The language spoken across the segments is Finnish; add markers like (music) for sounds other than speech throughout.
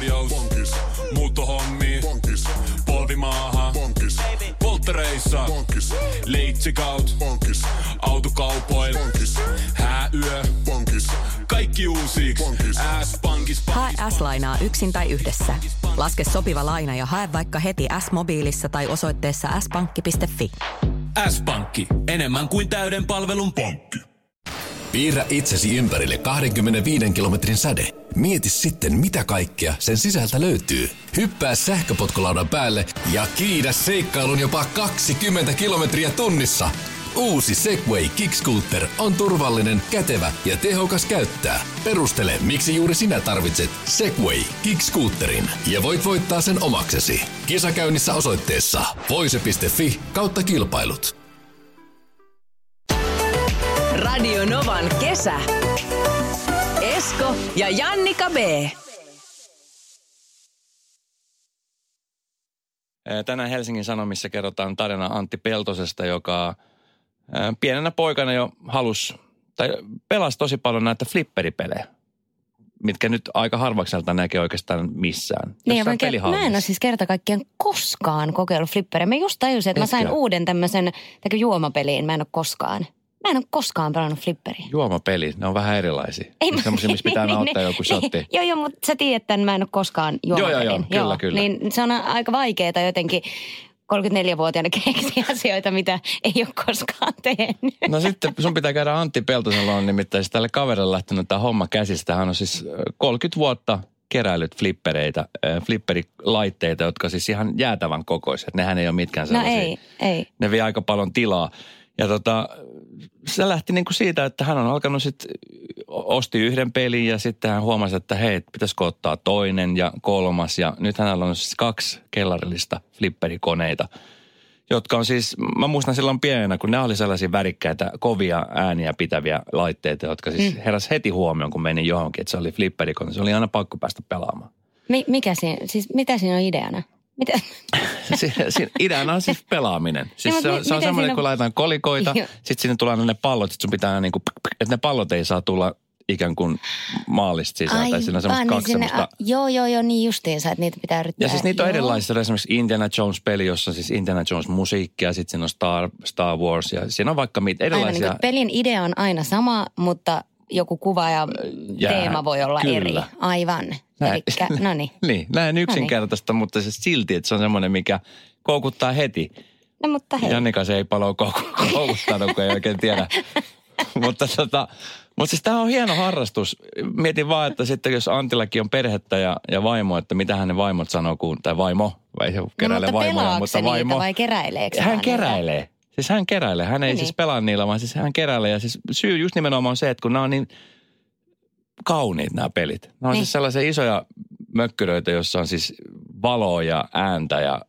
korjaus. Pankis. Muuttohommi. Pankis. Polvimaaha. Pankis. Polttereissa. Pankis. Leitsikaut. Pankis. Autokaupoil. Pankis. Hääyö. Pankis. Kaikki uusi. S-pankis. Hae S-lainaa yksin tai yhdessä. Laske sopiva laina ja hae vaikka heti S-mobiilissa tai osoitteessa s-pankki.fi. S-pankki. Enemmän kuin täyden palvelun pankki. Piirrä itsesi ympärille 25 kilometrin säde. Mieti sitten, mitä kaikkea sen sisältä löytyy. Hyppää sähköpotkulaudan päälle ja kiidä seikkailun jopa 20 kilometriä tunnissa. Uusi Segway Kickscooter on turvallinen, kätevä ja tehokas käyttää. Perustele, miksi juuri sinä tarvitset Segway Kickscooterin ja voit voittaa sen omaksesi. Kisakäynnissä osoitteessa voise.fi kautta kilpailut. Radio Novan kesä. Esko ja Jannika B. Tänään Helsingin Sanomissa kerrotaan tarina Antti Peltosesta, joka pienenä poikana jo halusi, tai pelasi tosi paljon näitä flipperipelejä, mitkä nyt aika harvakselta näkee oikeastaan missään. Niin, mä, ke- mä en ole siis kerta kaikkiaan koskaan kokeillut flipperia. Mä just tajusin, että mä sain Etkö? uuden tämmöisen juomapeliin. Mä en ole koskaan. Mä en ole koskaan pelannut flipperiä. Juomapelit, ne on vähän erilaisia. Ei, mä- Semmoisia, missä pitää (laughs) niin, nauttia niin, joku niin. shotti. Joo, joo, mutta sä tiedät, että mä en ole koskaan juomapelin. joo, kyllä, kyllä. Niin se on aika vaikeaa jotenkin 34-vuotiaana keksiä (laughs) asioita, mitä ei ole koskaan tehnyt. No sitten sun pitää käydä Antti Peltosella on nimittäin siis tälle kaverille lähtenyt tämä homma käsistä. Hän on siis ö, 30 vuotta keräillyt flippereitä, äh, flipperilaitteita, jotka siis ihan jäätävän kokoiset. Nehän ei ole mitkään No sellaisia. ei, ei. Ne vie aika paljon tilaa. Ja tota, se lähti niin kuin siitä, että hän on alkanut sitten, osti yhden pelin ja sitten hän huomasi, että hei, pitäisikö ottaa toinen ja kolmas. Ja nyt hänellä on siis kaksi kellarillista flipperikoneita, jotka on siis, mä muistan silloin pienenä, kun ne oli sellaisia värikkäitä, kovia ääniä pitäviä laitteita, jotka siis mm. heräsi heti huomioon, kun menin johonkin, että se oli flipperikone. Se oli aina pakko päästä pelaamaan. Mi- mikä siinä, siis mitä siinä on ideana? Mitä? (laughs) Si- si- ideana on siis pelaaminen. Siis Niin, se, on, se on miten semmoinen, siinä- kun laitetaan kolikoita, sitten sinne tulee ne pallot, sitten sun pitää niin kuin, että ne pallot ei saa tulla ikään kuin maalista sisään. Tai siinä on semmoista niin kaksi sinne- semmoista. a- Joo, joo, joo, niin justiinsa, että niitä pitää yrittää. Ja siis niitä on joo. erilaisia. On Esimerkiksi Indiana Jones-peli, jossa on siis Indiana Jones musiikkia, sitten siinä on Star, Star Wars ja siinä on vaikka mitä Aina erilaisia. niin kuin, pelin idea on aina sama, mutta joku kuva ja Jää, teema voi olla kyllä. eri. Aivan. Elikkä, (laughs) no niin. niin, näin yksinkertaista, mutta se silti, että se on semmoinen, mikä koukuttaa heti. No mutta hei. Jannika se ei paljon kou- (laughs) koukuttanut, kun ei oikein tiedä. (laughs) mutta tota, mutta siis tämä on hieno harrastus. Mietin vaan, että sitten jos Antillakin on perhettä ja, ja vaimo, että mitä hänen vaimot sanoo, kun, tai vaimo, vai se keräile no, mutta vaimoja, mutta vaimo. vai keräileekö hän vaan niitä? Siis hän keräilee. Hän ei Niin. siis pelaa niillä, vaan siis hän keräilee. Ja siis syy just nimenomaan on se, että kun nämä on niin kauniit nämä pelit. Nämä on Niin. siis sellaisia isoja mökkyröitä, jossa on siis valoa ja ääntä ja,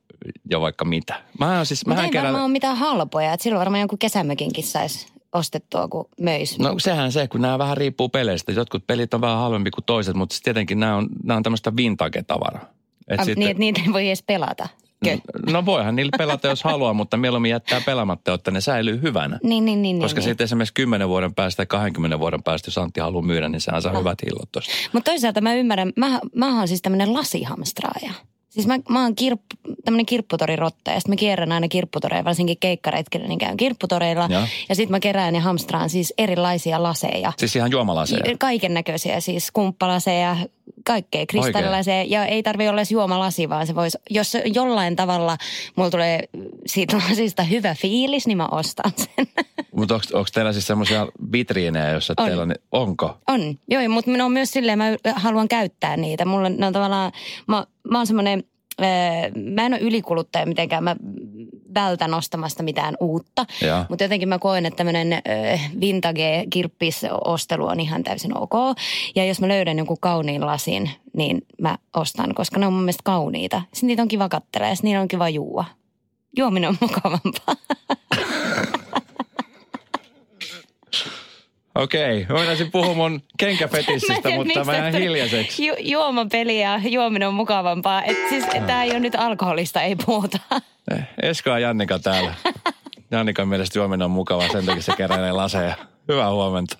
ja vaikka mitä. Mä on siis, mähän ei kerään, varmaan ole mitään halpoja. Että silloin varmaan jonkun kesämökinkin saisi ostettua, kun möis. No sehän se, kun nämä vähän riippuu peleistä. Jotkut pelit on vähän halvempi kuin toiset, mutta tietenkin nämä on, nämä on tämmöistä vintage-tavaraa. Et Ah, sitten- Niin, että niitä ei voi edes pelata. Kö? No voihan niillä pelata, jos haluaa, mutta mieluummin jättää pelaamatta, jotta ne säilyy hyvänä. Niin, niin, niin. Koska niin, sitten esimerkiksi 10 vuoden päästä tai 20 vuoden päästä, jos Antti haluaa myydä, niin sehän saa hyvät hillot tuosta. Mutta toisaalta mä ymmärrän, mä, mä oon siis tämmöinen lasihamstraaja. Siis mä, mä oon kirp, tämmöinen kirpputorirotta ja sitten mä kierrän aina kirpputoreilla, varsinkin keikkaretkellä, niin käyn kirpputoreilla. Joo. Ja sitten mä kerään ja hamstraan siis erilaisia laseja. Siis ihan juomalaseja. Kaiken näköisiä, siis kumppalaseja, kaikkea, kristallilaseja. Ja ei tarvi olla edes juomalasi, vaan se voisi, jos jollain tavalla mulla tulee siitä lasista hyvä fiilis, niin mä ostan sen. (laughs) Mutta onko teillä siis semmoisia vitriinejä, jossa On. teillä on, onko? On, joo, mutta ne on myös silleen, mä haluan käyttää niitä. Mulla ne on tavallaan, mä, mä oon semmoinen, mä en ole ylikuluttaja mitenkään, mä vältän ostamasta mitään uutta. Joo. Mutta jotenkin mä koen, että tämmöinen vintage kirppisostelu on ihan täysin ok. Ja jos mä löydän jonkun kauniin lasin, niin mä ostan, koska ne on mun mielestä kauniita. Sitten niitä on kiva ja sitten niillä on kiva juua. Juominen on mukavampaa. (laughs) Okei, okay. voidaan puhua mun kenkäfetissistä, (laughs) en, mutta mä jään hiljaiseksi. Ju, juomapeli ja juominen on mukavampaa. Et siis tää ei ole nyt alkoholista, ei puhuta. Eh, Esko ja Jannika täällä. (laughs) Jannikan mielestä juominen on mukava, sen takia se keräilee laseja. Hyvää huomenta.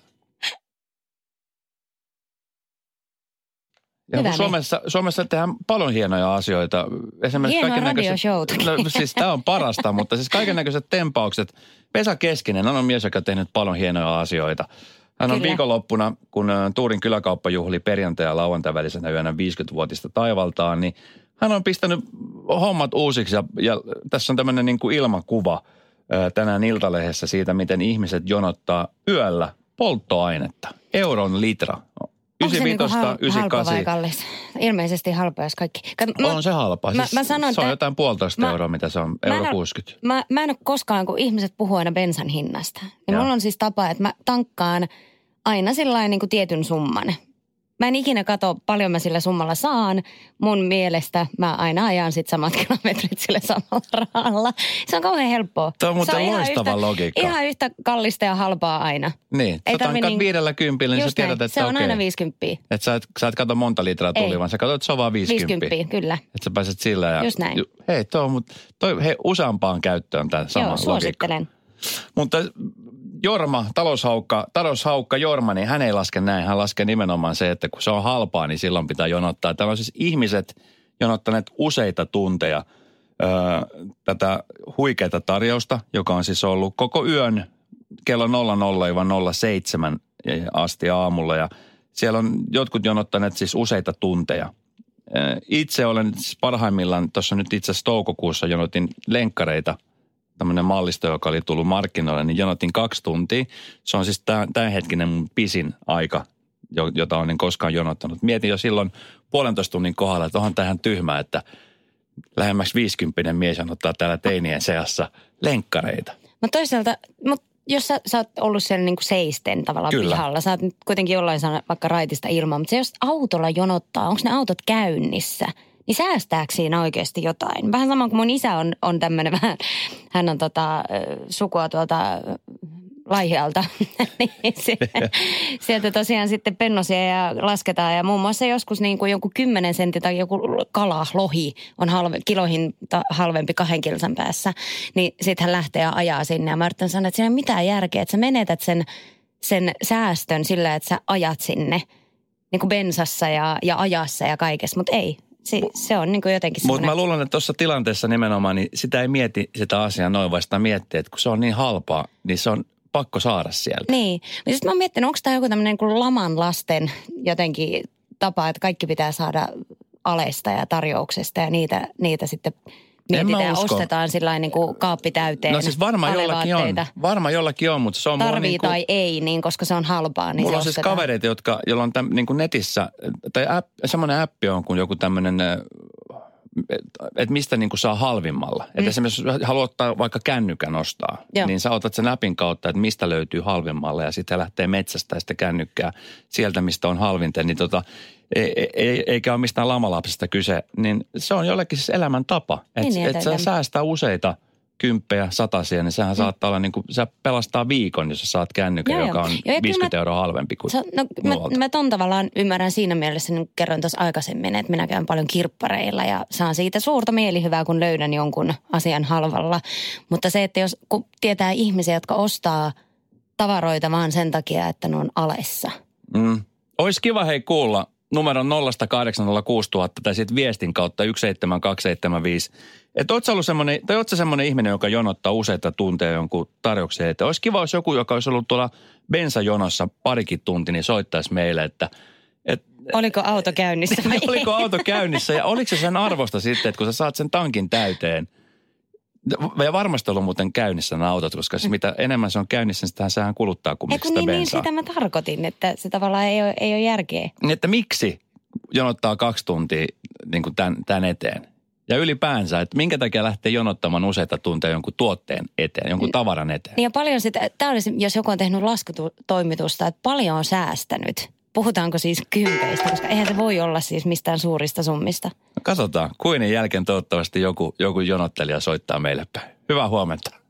Ja Hyvä Suomessa, Suomessa tehdään paljon hienoja asioita. Esimerkiksi Hienoa kaikennäköiset-. No, siis tämä on parasta, (laughs) mutta siis kaiken näköiset tempaukset. Vesa Keskinen on mies, joka on tehnyt paljon hienoja asioita. Hän on Kyllä. viikonloppuna, kun Tuurin kyläkauppa juhli perjantai- ja lauantai välisenä yönä 50-vuotista taivaltaan, niin hän on pistänyt hommat uusiksi ja, ja tässä on tämmöinen niin kuin ilmakuva tänään Iltalehdessä siitä, miten ihmiset jonottaa yöllä polttoainetta. Euron litra. Onko se niinku 95, hal- halpa vai 98. kallis? Ilmeisesti halpa, jos kaikki. Kato, On se halpa. Mä, Siis mä sanon, se on jotain puolitoista mä- euroa, mitä se on, Mä euro en oo- 60. Mä, mä en ole koskaan, kun ihmiset puhuu aina bensan hinnasta, niin Joo. mulla on siis tapa, että mä tankkaan aina sillä niin kuin tietyn summan. Mä en ikinä katso, paljon mä sillä summalla saan. Mun mielestä mä aina ajan sit samat (laughs) kilometrit sillä samalla rahalla. Se on kauhean helppoa. Tämä on muuten Se ihan loistava yhtä, logiikka. Ihan yhtä kallista ja halpaa aina. Niin, Ei sä niin- viidellä kympillä, niin sä tiedät, näin. että Se on okei. aina 50. Että sä et, sä et kato monta litraa tuli, Ei. vaan sä katsot, että se on vaan 50. 50, kyllä. Että sä pääset sillä. Ja, Just näin. Ju, hei, toi, on mut, toi, hei, useampaan käyttöön tämä sama Joo, logiikka. suosittelen. Mutta Jorma, taloushaukka, taloushaukka Jorma, niin hän ei laske näin. Hän laskee nimenomaan se, että kun se on halpaa, niin silloin pitää jonottaa. Täällä on siis ihmiset jonottaneet useita tunteja öö, tätä huikeata tarjousta, joka on siis ollut koko yön kello 00-07 asti aamulla. Ja siellä on jotkut jonottaneet siis useita tunteja. Itse olen siis parhaimmillaan, tuossa nyt itse asiassa toukokuussa jonotin lenkkareita – tämmöinen mallisto, joka oli tullut markkinoille, niin jonotin kaksi tuntia. Se on siis tämä tämänhetkinen mun pisin aika, jo- jota olen koskaan jonottanut. Mietin jo silloin puolentoista tunnin kohdalla, että onhan tähän tyhmä, että lähemmäksi 50 mies jonottaa täällä teinien seassa lenkkareita. Mutta toisaalta, mut jos sä, sä oot ollut siellä niinku seisten tavallaan Kyllä. pihalla, sä oot nyt kuitenkin jollain vaikka raitista ilmaa, mutta se jos autolla jonottaa, onko ne autot käynnissä, niin säästääkö siinä oikeasti jotain? Vähän sama kuin mun isä on, on tämmöinen vähän, hän on tota, sukua tuolta Laihialta, (laughs) niin se, (laughs) sieltä tosiaan sitten pennosia ja lasketaan. Ja muun muassa joskus niin kuin joku 10 sentin tai joku kala, lohi on halve, kilohin ta, halvempi kahden kilsan päässä, niin sitten hän lähtee ja ajaa sinne. Ja mä yritän sanoa, että siinä ei ole mitään järkeä, että sä menetät sen, sen säästön sillä, että sä ajat sinne niin kuin bensassa ja, ja ajassa ja kaikessa, mutta ei. Se, se on niin kuin jotenkin Mutta mä luulen, että tuossa tilanteessa nimenomaan, niin sitä ei mieti sitä asiaa noin, vaan sitä miettii, että kun se on niin halpaa, niin se on pakko saada sieltä. Niin. Mutta sitten mä oon miettinyt, onko tämä joku tämmöinen kuin laman lasten jotenkin tapa, että kaikki pitää saada alesta ja tarjouksesta ja niitä, niitä sitten mietitään ja usko. ostetaan sillä niin kuin kaappi täyteen No siis varmaan jollakin on. Varmaan jollakin on, mutta se on Tarvii niin kuin, tai ei, niin koska se on halpaa, niin Mulla se on siis ostetaan. kavereita, jotka, joilla on täm, niin kuin netissä, tai app, semmoinen appi on kuin joku tämmöinen, että mistä niin kuin saa halvimmalla. Mm. Että esimerkiksi jos haluat ottaa vaikka kännykän ostaa, Joo. niin sä otat sen appin kautta, että mistä löytyy halvimmalla ja sitten lähtee metsästä sitä kännykkää sieltä, mistä on halvinta. Niin tota, ei, ei, eikä ole mistään lamalapsesta kyse, niin se on jollekin siis elämäntapa. Että Niin, et, että- sä säästää useita kymppejä, satasia, niin sehän mm. saattaa olla niin kuin, sä pelastaa viikon, jos sä saat kännykän, Joo, joka on Joo, kyllä 50 mä- euroa halvempi kuin Se, no, mä, mä ton tavallaan ymmärrän siinä mielessä, niin kuin kerroin tuossa aikaisemmin, että minä käyn paljon kirppareilla ja saan siitä suurta mielihyvää, kun löydän jonkun asian halvalla. Mutta se, että jos kun tietää ihmisiä, jotka ostaa tavaroita vaan sen takia, että ne on alessa. Mm. Olisi kiva hei kuulla numeron 0806000 tai sitten viestin kautta 17275. Että oot ollut semmoinen, tai oot semmoinen ihminen, joka jonottaa useita tunteja jonkun tarjouksen eteen. Olisi kiva, jos joku, joka olisi ollut tuolla bensajonossa parikin tunti, niin soittaisi meille, että et, Oliko auto käynnissä? (laughs) vai oliko auto käynnissä ja oliko se sen arvosta sitten, että kun sä saat sen tankin täyteen, ja varmasti ollut muuten käynnissä nämä autot, koska siis mitä enemmän se on käynnissä, niin sitähän sehän kuluttaa kun sitä niin, niin, sitä mä tarkoitin, että se tavallaan ei ole, ei ole järkeä. Niin, että miksi jonottaa kaksi tuntia niin kuin tämän, tämän eteen? Ja ylipäänsä, että minkä takia lähtee jonottamaan useita tunteja jonkun tuotteen eteen, jonkun tavaran eteen? Niin ja paljon sitä, tämä olisi, jos joku on tehnyt laskutoimitusta, että paljon on säästänyt. Puhutaanko siis kympeistä, koska eihän se voi olla siis mistään suurista summista. No katsotaan, kuinen jälkeen toivottavasti joku, joku jonottelija soittaa meille päin. Hyvää huomenta.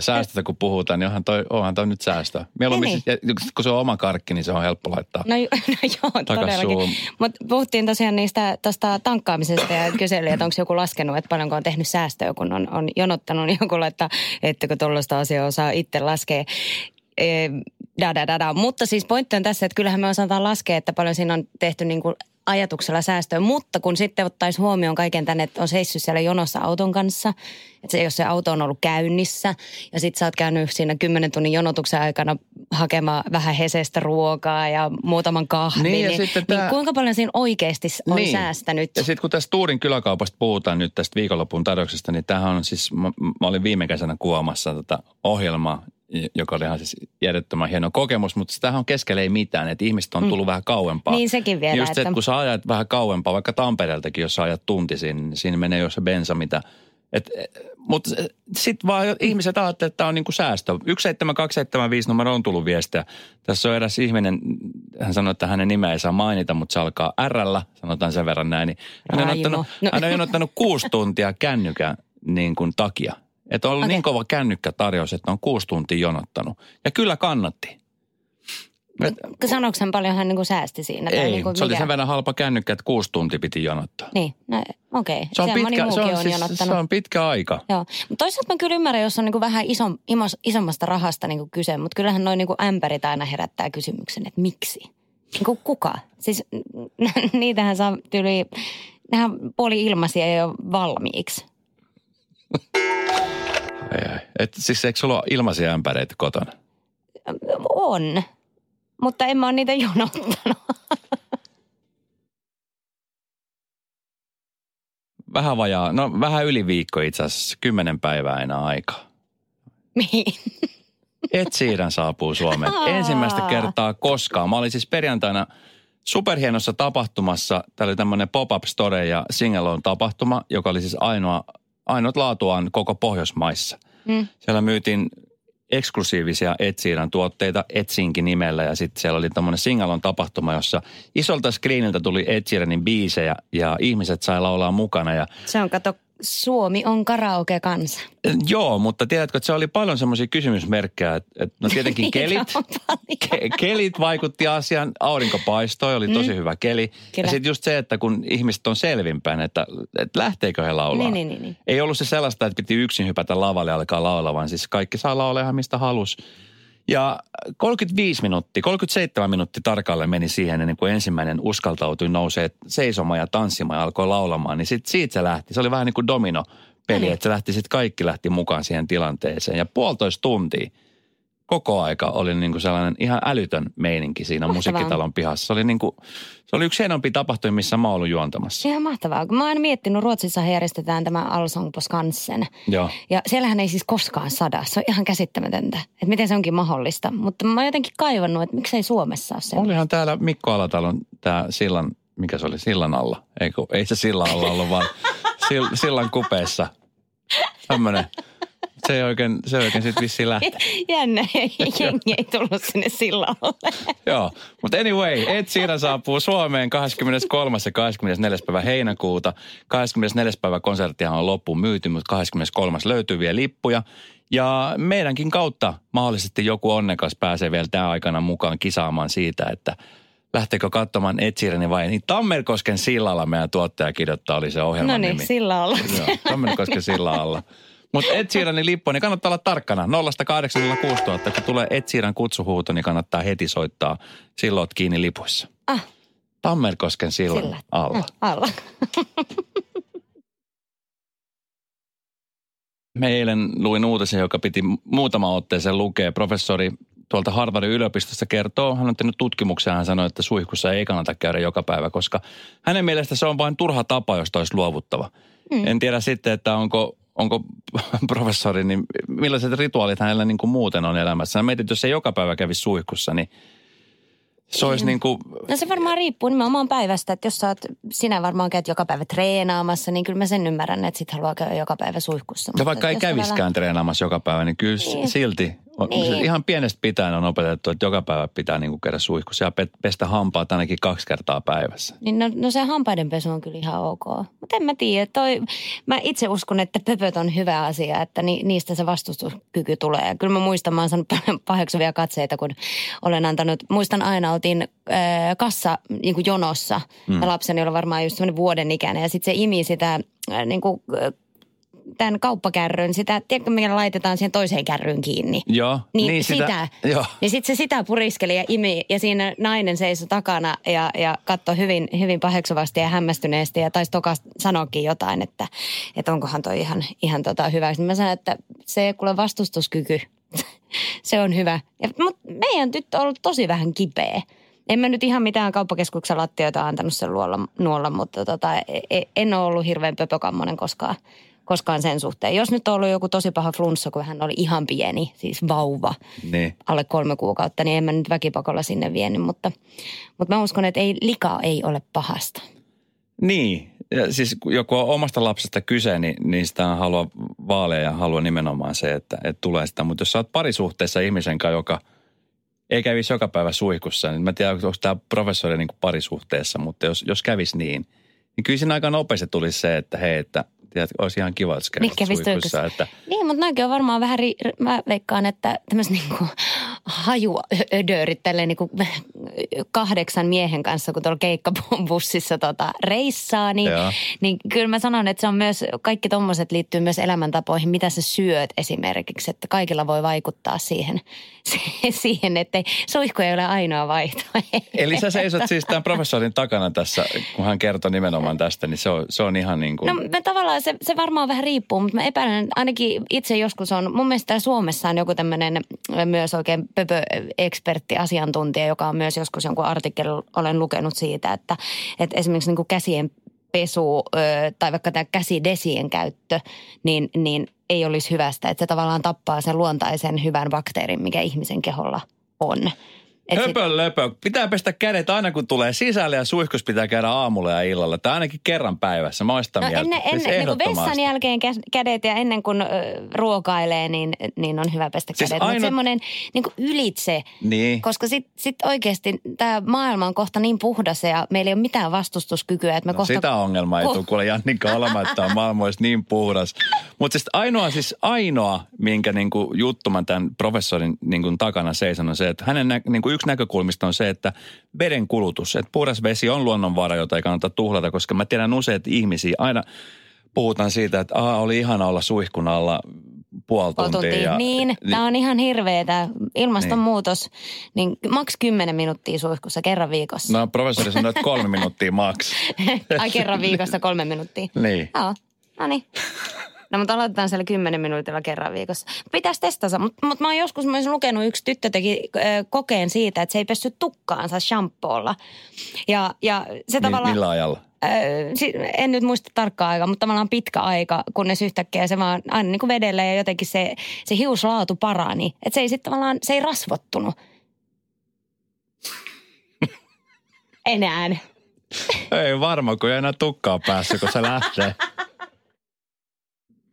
Säästöstä kun puhutaan, niin onhan toi, onhan toi nyt säästöä. Mieluummin, Niin, siis, ja kun se on oma karkki, niin se on helppo laittaa. No, (laughs) no joo, todellakin. Mutta puhuttiin tosiaan niistä tuosta tankkaamisesta ja kyseli, että onko joku laskenut, että paljonko on tehnyt säästöä, kun on, on jonottanut, niin joku laittaa, että kun tuollaista asiaa osaa itse laskea. E, da, da, da, da. Mutta siis pointti on tässä, että kyllähän me osataan laskea, että paljon siinä on tehty niin kuin ajatuksella säästöä, mutta kun sitten ottaisi huomioon kaiken tänne, että on seissyt siellä jonossa auton kanssa, että se, jos se auto on ollut käynnissä ja sitten sä oot käynyt siinä 10 tunnin jonotuksen aikana hakemaan vähän hesestä ruokaa ja muutaman kahvin, Niin, niin, ja niin, sitten niin kuinka paljon siinä oikeasti on niin. säästänyt? Ja sitten kun tästä Tuurin kyläkaupasta puhutaan nyt tästä viikonlopun tarjouksesta, niin tämähän on siis, mä, mä olin viime kesänä kuvaamassa tätä ohjelmaa, joka oli ihan siis järjettömän hieno kokemus, mutta tämähän on keskellä ei mitään, että ihmiset on tullut mm. vähän kauempaa. Niin, sekin vielä, Just se, että- kun sä ajat vähän kauempaa, vaikka Tampereeltakin, jos sä ajat tunti sinne, niin siinä menee jo se bensa, mitä... Et, mutta sitten vaan ihmiset ajattelevat, että tämä on niinku säästö. 17275 numero on tullut viestiä. Tässä on eräs ihminen, hän sanoi, että hänen nimeä ei saa mainita, mutta se alkaa r sanotaan sen verran näin. Niin hän, on ottanut, No. hän on jonottanut kuusi tuntia kännykän niin kuin takia. Että on ollut Okei. niin kova kännykkätarjous, että on kuusi tuntia jonottanut. Ja kyllä kannatti. Sanoiko hän paljon hän niin kuin säästi siinä? Tai ei, niin kuin se oli sen verran halpa kännykkä, että kuusi tuntia piti jonottaa. Niin, no okei. Okay. Se on, pitkä, se, on, on siis, jonottanut. se on pitkä aika. Joo, mutta toisaalta mä kyllä ymmärrän, jos on niinku vähän iso, imos, isommasta rahasta niinku kyse, mutta kyllähän noin niinku ämpärit aina herättää kysymyksen, että miksi? Niinku kuka? Siis niitähän saa tyyli, nehän puoli ilmaisia jo valmiiksi. Ai, ai. Et, siis eikö sulla ole ilmaisia ämpäreitä kotona? On, mutta en mä ole niitä jonottanut. Vähän vajaa, no vähän yli viikko itse asiassa, kymmenen päivää enää aikaa. Mihin? Ed Sheeran saapuu Suomeen Aa. ensimmäistä kertaa koskaan. Mä olin siis perjantaina superhienossa tapahtumassa. Tämä oli tämmöinen pop-up store ja singalone tapahtuma, joka oli siis ainoa, ainoat laatuaan koko Pohjoismaissa. Mm. Siellä myytiin eksklusiivisia Ed Sheeran tuotteita Etsinkin nimellä ja sitten siellä oli tämmöinen singalon tapahtuma, jossa isolta screeniltä tuli Ed Sheeranin biisejä ja ihmiset sai laulaa mukana ja Se on, kato, Suomi on karaoke-kansa. Joo, mutta tiedätkö, että se oli paljon semmoisia kysymysmerkkejä, että, että no tietenkin (laughs) kelit, ke, kelit vaikutti asiaan, aurinko paistoi, oli tosi hyvä keli. Kyllä. Ja sitten just se, että kun ihmiset on selvinpäin, että, että lähteekö he laulaa. Niin, niin, niin, niin. Ei ollut se sellaista, että piti yksin hypätä lavalle ja alkaa laulaa, vaan siis kaikki saa laulaa ihan mistä halus. Ja 35 minuuttia, 37 minuuttia tarkalleen meni siihen, ennen kuin ensimmäinen uskaltautui nousee seisomaan ja tanssimaan ja alkoi laulamaan. Niin sit siitä se lähti. Se oli vähän niin kuin domino peli, että se lähti sitten kaikki lähti mukaan siihen tilanteeseen. Ja puolitoista tuntia koko aika oli niin kuin sellainen ihan älytön meininki siinä Mahtavaa. musiikkitalon pihassa. Se oli, niin kuin, se oli yksi hienompi tapahtuma, missä mä ollut juontamassa. Ihan mahtavaa. Kun Mä oon miettinyt, Ruotsissa järjestetään tämä Allsång på Skansen. Joo. Ja siellähän ei siis koskaan sada. Se on ihan käsittämätöntä, että miten se onkin mahdollista. Mutta mä oon jotenkin kaivannut, että miksei Suomessa ole se. Olihan täällä Mikko Alatalon tämä sillan, mikä se oli, sillan alla. Ei, kun, ei se sillan alla ollut, vaan sil, sillan kupeessa. Tämmönen. Se ei oikein, se ei oikein sitten vissiin lähteä. (laughs) Jännä, jengi ei tullut sinne sillalle. (laughs) Joo, mutta anyway, Ed Sheeran saapuu Suomeen 23. ja 24. päivä heinäkuuta. 24. päivä konserttihan on loppuun myyty, mutta 23. löytyy vielä lippuja. Ja meidänkin kautta mahdollisesti joku onnekas pääsee vielä tämän aikana mukaan kisaamaan siitä, että lähteekö katsomaan Ed Sheeranin vai niin Tammerkosken sillalla meidän tuottaja kirjoittaa oli se ohjelman No niin, nimi. sillalla. Joo, Tammerkosken sillä alla. (laughs) Mutta Ed Sheeranin lippu, niin kannattaa olla tarkkana. 0806000, kun tulee Ed Sheeran kutsuhuuto, niin kannattaa heti soittaa. Silloin oot kiinni lipuissa. Ah, Tammerkosken sillan sillä. alla. Mm, alla. (laughs) Me eilen luin uutisen, joka piti muutama otteeseen lukea. Professori tuolta Harvardin yliopistosta kertoo, hän on tehnyt tutkimuksia, hän sanoi, että suihkussa ei kannata käydä joka päivä, koska hänen mielestä se on vain turha tapa, jos olisi luovuttava. Mm. En tiedä sitten, että onko, onko (laughs) professori, niin millaiset rituaalit hänellä niin kuin muuten on elämässä. Mä mietin, että jos ei joka päivä kävisi suihkussa, niin se olisi niin kuin, No se varmaan riippuu nimenomaan päivästä, että jos sä oot, sinä varmaan käyt joka päivä treenaamassa, niin kyllä mä sen ymmärrän, että sit haluaa käydä joka päivä suihkussa. ja vaikka ei käviskään treenaamassa joka päivä, niin kyllä. Niin. silti. On, Niin. Ihan pienestä pitäen on opetettu, että joka päivä pitää niin kuin käydä suihkussa ja pe- pestä hampaat ainakin kaksi kertaa päivässä. Niin no, no se hampaidenpesu on kyllä ihan ok. Mutta en mä tiedä. Toi, mä itse uskon, että pöpöt on hyvä asia, että ni, niistä se vastustuskyky tulee. Ja kyllä mä muistan, mä oon saanut paljon paheksuvia katseita, kun olen antanut, muistan aina oltiin äh, kassa niin kuin jonossa. Mm. Ja lapseni oli varmaan just semmoinen vuoden ikäinen. Ja sitten se imi sitä äh, niin kuin, äh, tämän kauppakärryn, sitä, tiedätkö mikä laitetaan siihen toiseen kärryyn kiinni? Joo, Niin, niin sitä. sitä- joo. Niin sitten se sitä puriskeli ja imi ja siinä nainen seisoi takana ja, ja katsoi hyvin, hyvin paheksuvasti ja hämmästyneesti ja taisi toka sanoakin jotain, että, että onkohan toi ihan, ihan tota hyvä. Sitten mä sanoin, että se kuule vastustuskyky, (laughs) se on hyvä. Mutta meidän tyttö on ollut tosi vähän kipeä. En mä nyt ihan mitään kauppakeskuksen lattioita antanut sen luolla, nuolla, mutta tota, e- e- en ole ollut hirveän pöpökammonen koskaan, koskaan sen suhteen. Jos nyt on ollut joku tosi paha flunssa, kun hän oli ihan pieni, siis vauva, Niin. alle kolme kuukautta, niin en mä nyt väkipakolla sinne vienyt, mutta, mutta mä uskon, että ei, lika ei ole pahasta. Niin, ja siis joku on omasta lapsesta kyse, niin, niin sitä haluaa vaalea ja haluaa nimenomaan se, että, että tulee sitä. Mutta jos sä oot parisuhteessa ihmisen kanssa, joka ei kävisi joka päivä suihkussa, niin mä en tiedä, onko tämä professori niin parisuhteessa, mutta jos, jos kävisi niin, niin kyllä siinä aika nopeasti tulisi se, että hei, että tiedät, olisi ihan kiva, että Niin suihkussa. Että, Niin, mutta noikin on varmaan vähän, ri, mä veikkaan, että tämmöiset niinku (laughs) hajuödörit tälleen niinku kahdeksan miehen kanssa, kun tuolla keikkabussissa tota reissaa, niin, Joo. niin kyllä mä sanon, että se on myös, kaikki tommoset liittyy myös elämäntapoihin, mitä sä syöt esimerkiksi, että kaikilla voi vaikuttaa siihen, (laughs) siihen että suihku ei ole ainoa vaihtoehto. eli sä seisot siis tämän professorin takana tässä, kun hän kertoo nimenomaan tästä, niin se on, se on ihan niin kuin... No me tavallaan se, se varmaan vähän riippuu, mutta mä epäilen, ainakin itse joskus on, mun mielestä täällä Suomessa on joku tämmöinen myös oikein pöpö-ekspertti, asiantuntija, joka on myös joskus jonkun artikkelin olen lukenut siitä, että, että esimerkiksi niin kuin käsien pesu tai vaikka tämä käsidesien käyttö, niin, niin ei olisi hyvästä. Että se tavallaan tappaa sen luontaisen hyvän bakteerin, mikä ihmisen keholla on. Höpö löpö. Pitää pestä kädet aina kun tulee sisälle ja suihkus pitää käydä aamulla ja illalla. Tai ainakin kerran päivässä. Mä oon sitä No mieltä. ennen, Siis ennen niin kuin vessan jälkeen kä- kädet ja ennen kuin ruokailee, niin, niin on hyvä pestä Siis kädet. Mutta ainut- semmoinen niin kuin ylitse, Niin. koska sitten sit oikeasti tämä maailma on kohta niin puhdas ja meillä ei ole mitään vastustuskykyä, että me No kohta... sitä ongelmaa ei tule kuule Jannikka olemaan, että on maailma olisi niin puhdas. Mutta siis ainoa, siis ainoa, minkä niinku juttu mä tämän professorin niinku takana seison on se, että hänen nä, niinku yksi näkökulmista on se, että veden kulutus, että puhdas vesi on luonnonvara, jota ei kannata tuhlata, koska mä tiedän useita ihmisiä, aina puhutaan siitä, että Aa, oli ihana olla suihkun alla puoli tuntia. tuntia. Ja, niin, tämä on ihan hirveä tämä ilmastonmuutos. Niin. maks 10 minuuttia suihkussa kerran viikossa. No professori sanoi, että kolme minuuttia maks. (laughs) Ai kerran viikossa kolme minuuttia. Niin. Joo, no niin. No mutta aloitetaan siellä 10 minuutilla kerran viikossa. Pitäisi testata, mutta mut mä oon joskus myös lukenut, yksi tyttö teki kokeen siitä, että se ei pessy tukkaansa shampoolla. Ja, ja se tavallaan... millä ajalla? En nyt muista tarkkaa aikaa, mutta tavallaan pitkä aika, kunnes yhtäkkiä se vaan aina niin kuin vedellä ja jotenkin se, se hiuslaatu parani. Että se ei sitten tavallaan, se ei rasvottunut. (laughs) Enää. Ei varma, kun ei enää tukkaa päässä, kun se lähtee.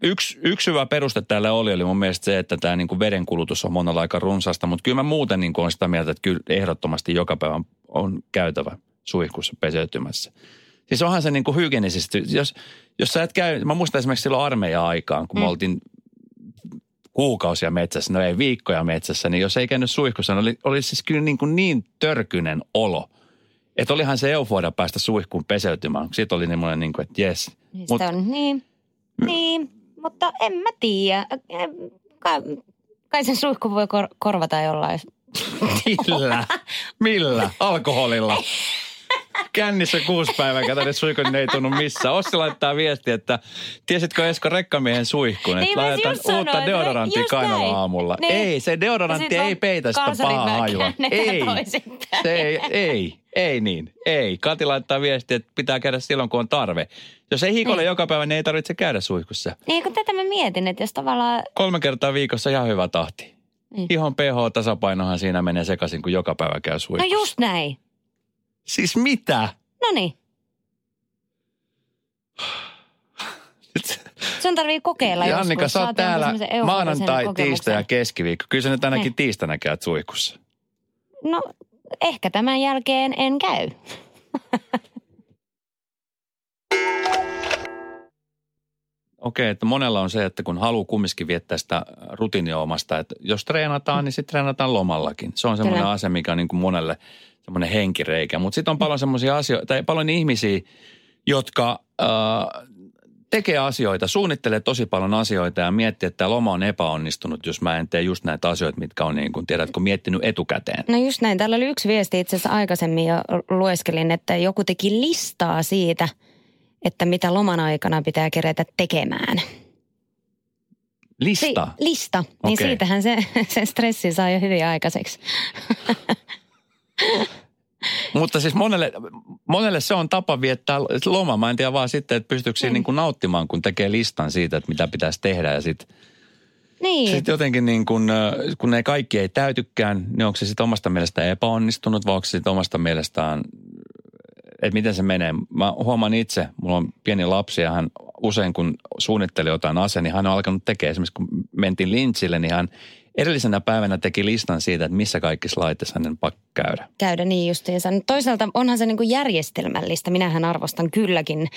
Yksi, yksi hyvä peruste tälle oli, oli mun mielestä se, että tämä niinku vedenkulutus on monella aika runsaasta, mutta kyllä mä muuten niinku on sitä mieltä, että kyllä ehdottomasti joka päivä on- on käytävä suihkussa peseytymässä. Siis onhan se niinku hygienisesti, jos, jos sä et käy, mä muistan esimerkiksi silloin armeijan aikaan, kun mm. me oltiin kuukausia metsässä, no ei viikkoja metsässä, niin jos ei käynyt suihkussa, niin oli, oli siis kyllä niin, kuin niin törkynen olo. Että olihan se euforia päästä suihkuun peseytymään. Sitten oli niin kuin, että jes. Niin, Mut, on, niin, niin, mutta en mä tiedä. Kai, kai sen suihku voi kor- korvata jollain. millä? Millä? Alkoholilla. Kännissä kuusi päivää, kato edes suihkun, ei tunnu missään. Ossi laittaa viesti, että tiesitkö Esko rekkamiehen suihkuun, että Niin mä laitetaan sanoin, uutta että deodoranttia kainaloa aamulla. Niin. Ei, se deodorantti ei peitä sitä pahaa hajua. (laughs) Ei, se ei, ei, ei niin, ei. Kati laittaa viesti, että pitää käydä silloin, kun on tarve. Jos ei hikoile Niin. joka päivä, niin ei tarvitse käydä suihkussa. Niin kun tätä mä mietin, että jos tavallaan, Kolme kertaa viikossa ihan hyvä tahti. Niin. Ihon pH-tasapainohan siinä menee sekaisin, kun joka päivä käy no suihkussa. just näin. Siis mitä? No niin, sun tarvii kokeilla Jannika, joskus. sä oot täällä maanantai, tiistai ja keskiviikko. Kyllä sä nyt ainakin Niin. tiistaina käyt suihkussa. No ehkä tämän jälkeen en käy. Okei, että monella on se, että kun haluaa kumminkin viettää sitä rutiinia omasta, että jos treenataan, niin sitten treenataan lomallakin. Se on semmoinen asia, mikä on niin kuin monelle semmoinen henkireikä. Mutta sitten on paljon semmoisia asioita, tai paljon ihmisiä, jotka äh, tekee asioita, suunnittelee tosi paljon asioita ja miettii, että tämä loma on epäonnistunut, jos mä en tee just näitä asioita, mitkä on niin kuin, tiedätkö, miettinyt etukäteen. No just näin. Täällä oli yksi viesti itse asiassa aikaisemmin jo lueskelin, että joku teki listaa siitä, että mitä loman aikana pitää kerätä tekemään. Lista? Si- lista. Niin Okei. siitähän se, (laughs) se stressi saa jo hyvin aikaiseksi. (laughs) Mutta siis monelle, monelle se on tapa viettää loma. Mä en tiedä vaan sitten, että pystyykö siinä niin kuin nauttimaan, kun tekee listan siitä, että mitä pitäisi tehdä. Ja sitten Niin. sit jotenkin niin kuin, äh, kun ne kaikki ei täytykään, niin onko se sitten omasta mielestään epäonnistunut vai onko se sitten omasta mielestään, että miten se menee. Mä huomaan itse, mulla on pieni lapsi ja hän usein kun suunnittelee jotain asiaa, niin hän on alkanut tekemään. Esimerkiksi kun mentiin Lynchille, niin hän edellisenä päivänä teki listan siitä, että missä kaikissa laitteissa hänen käydä. käydä niin justiinsa. Toisaalta onhan se niinku järjestelmällistä, minähän arvostan kylläkin,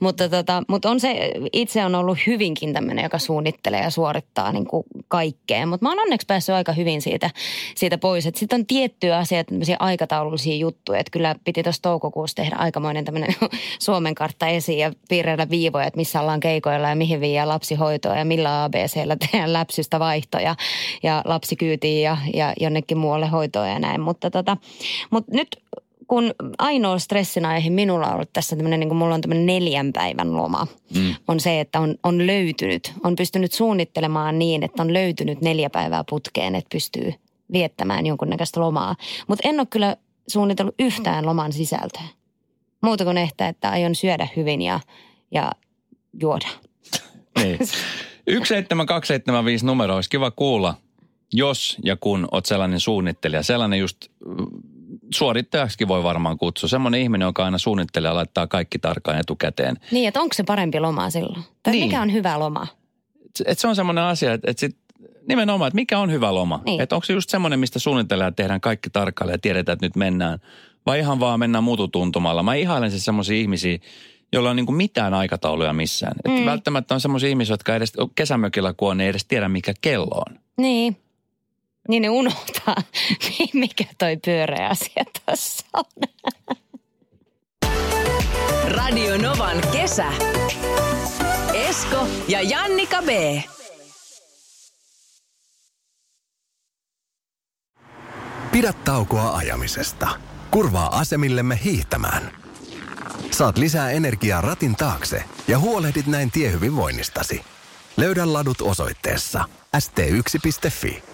mutta, tota, mutta on se, itse on ollut hyvinkin tämmöinen, joka suunnittelee ja suorittaa niinku kaikkea. Mutta mä oon onneksi päässyt aika hyvin siitä, siitä pois. Sitten on tiettyjä asioita, tämmöisiä aikataulullisia juttuja, että kyllä piti tuossa toukokuussa tehdä aikamoinen tämmöinen (laughs) Suomen kartta esiin ja piirrellä viivoja, että missä ollaan keikoilla ja mihin viiää lapsihoitoa ja millä ABCllä (laughs) tehdään läpsystä vaihtoja ja lapsi kyytiin ja, ja jonnekin muualle hoitoon ja näin. Mutta tota, mut nyt kun ainoa stressin aihe minulla on ollut tässä tämmöinen, niin kuin mulla on tämmöinen neljän päivän loma, mm. on se, että on, on löytynyt, on pystynyt suunnittelemaan niin, että on löytynyt neljä päivää putkeen, että pystyy viettämään jonkunnäköistä lomaa. Mutta en ole kyllä suunnitellut yhtään loman sisältöä. Muuta kuin ehkä, että aion syödä hyvin ja, ja juoda. Niin. (laughs) 17275 numero olisi kiva kuulla, jos ja kun oot sellainen suunnittelija. Sellainen just suorittajaksikin voi varmaan kutsua. Semmoinen ihminen, joka aina suunnittelee ja laittaa kaikki tarkkaan etukäteen. Niin, että onko se parempi loma silloin? Tai Niin. mikä on hyvä loma? Et se on semmoinen asia, että, että sit nimenomaan, että mikä on hyvä loma. Niin. Että onko se just semmoinen, mistä suunnitellaan ja tehdään kaikki tarkkaan ja tiedetään, että nyt mennään. Vai ihan vaan mennään mututuntumalla. Mä ihailen siis semmoisia ihmisiä, joilla on niin kuin mitään aikatauluja missään. Mm. välttämättä on semmoisia ihmisiä, jotka edes kesämökillä kun on, ei edes tiedä, mikä kello on. Niin. Niin ne unohtaa, (laughs) mikä toi pyöreä asia tuossa on. Radio Novan kesä. Esko ja Jannika B. Pidä taukoa ajamisesta. Kurvaa asemillemme hiihtämään. Saat lisää energiaa ratin taakse ja huolehdit näin tiehyvinvoinnistasi. Löydä ladut osoitteessa st1.fi.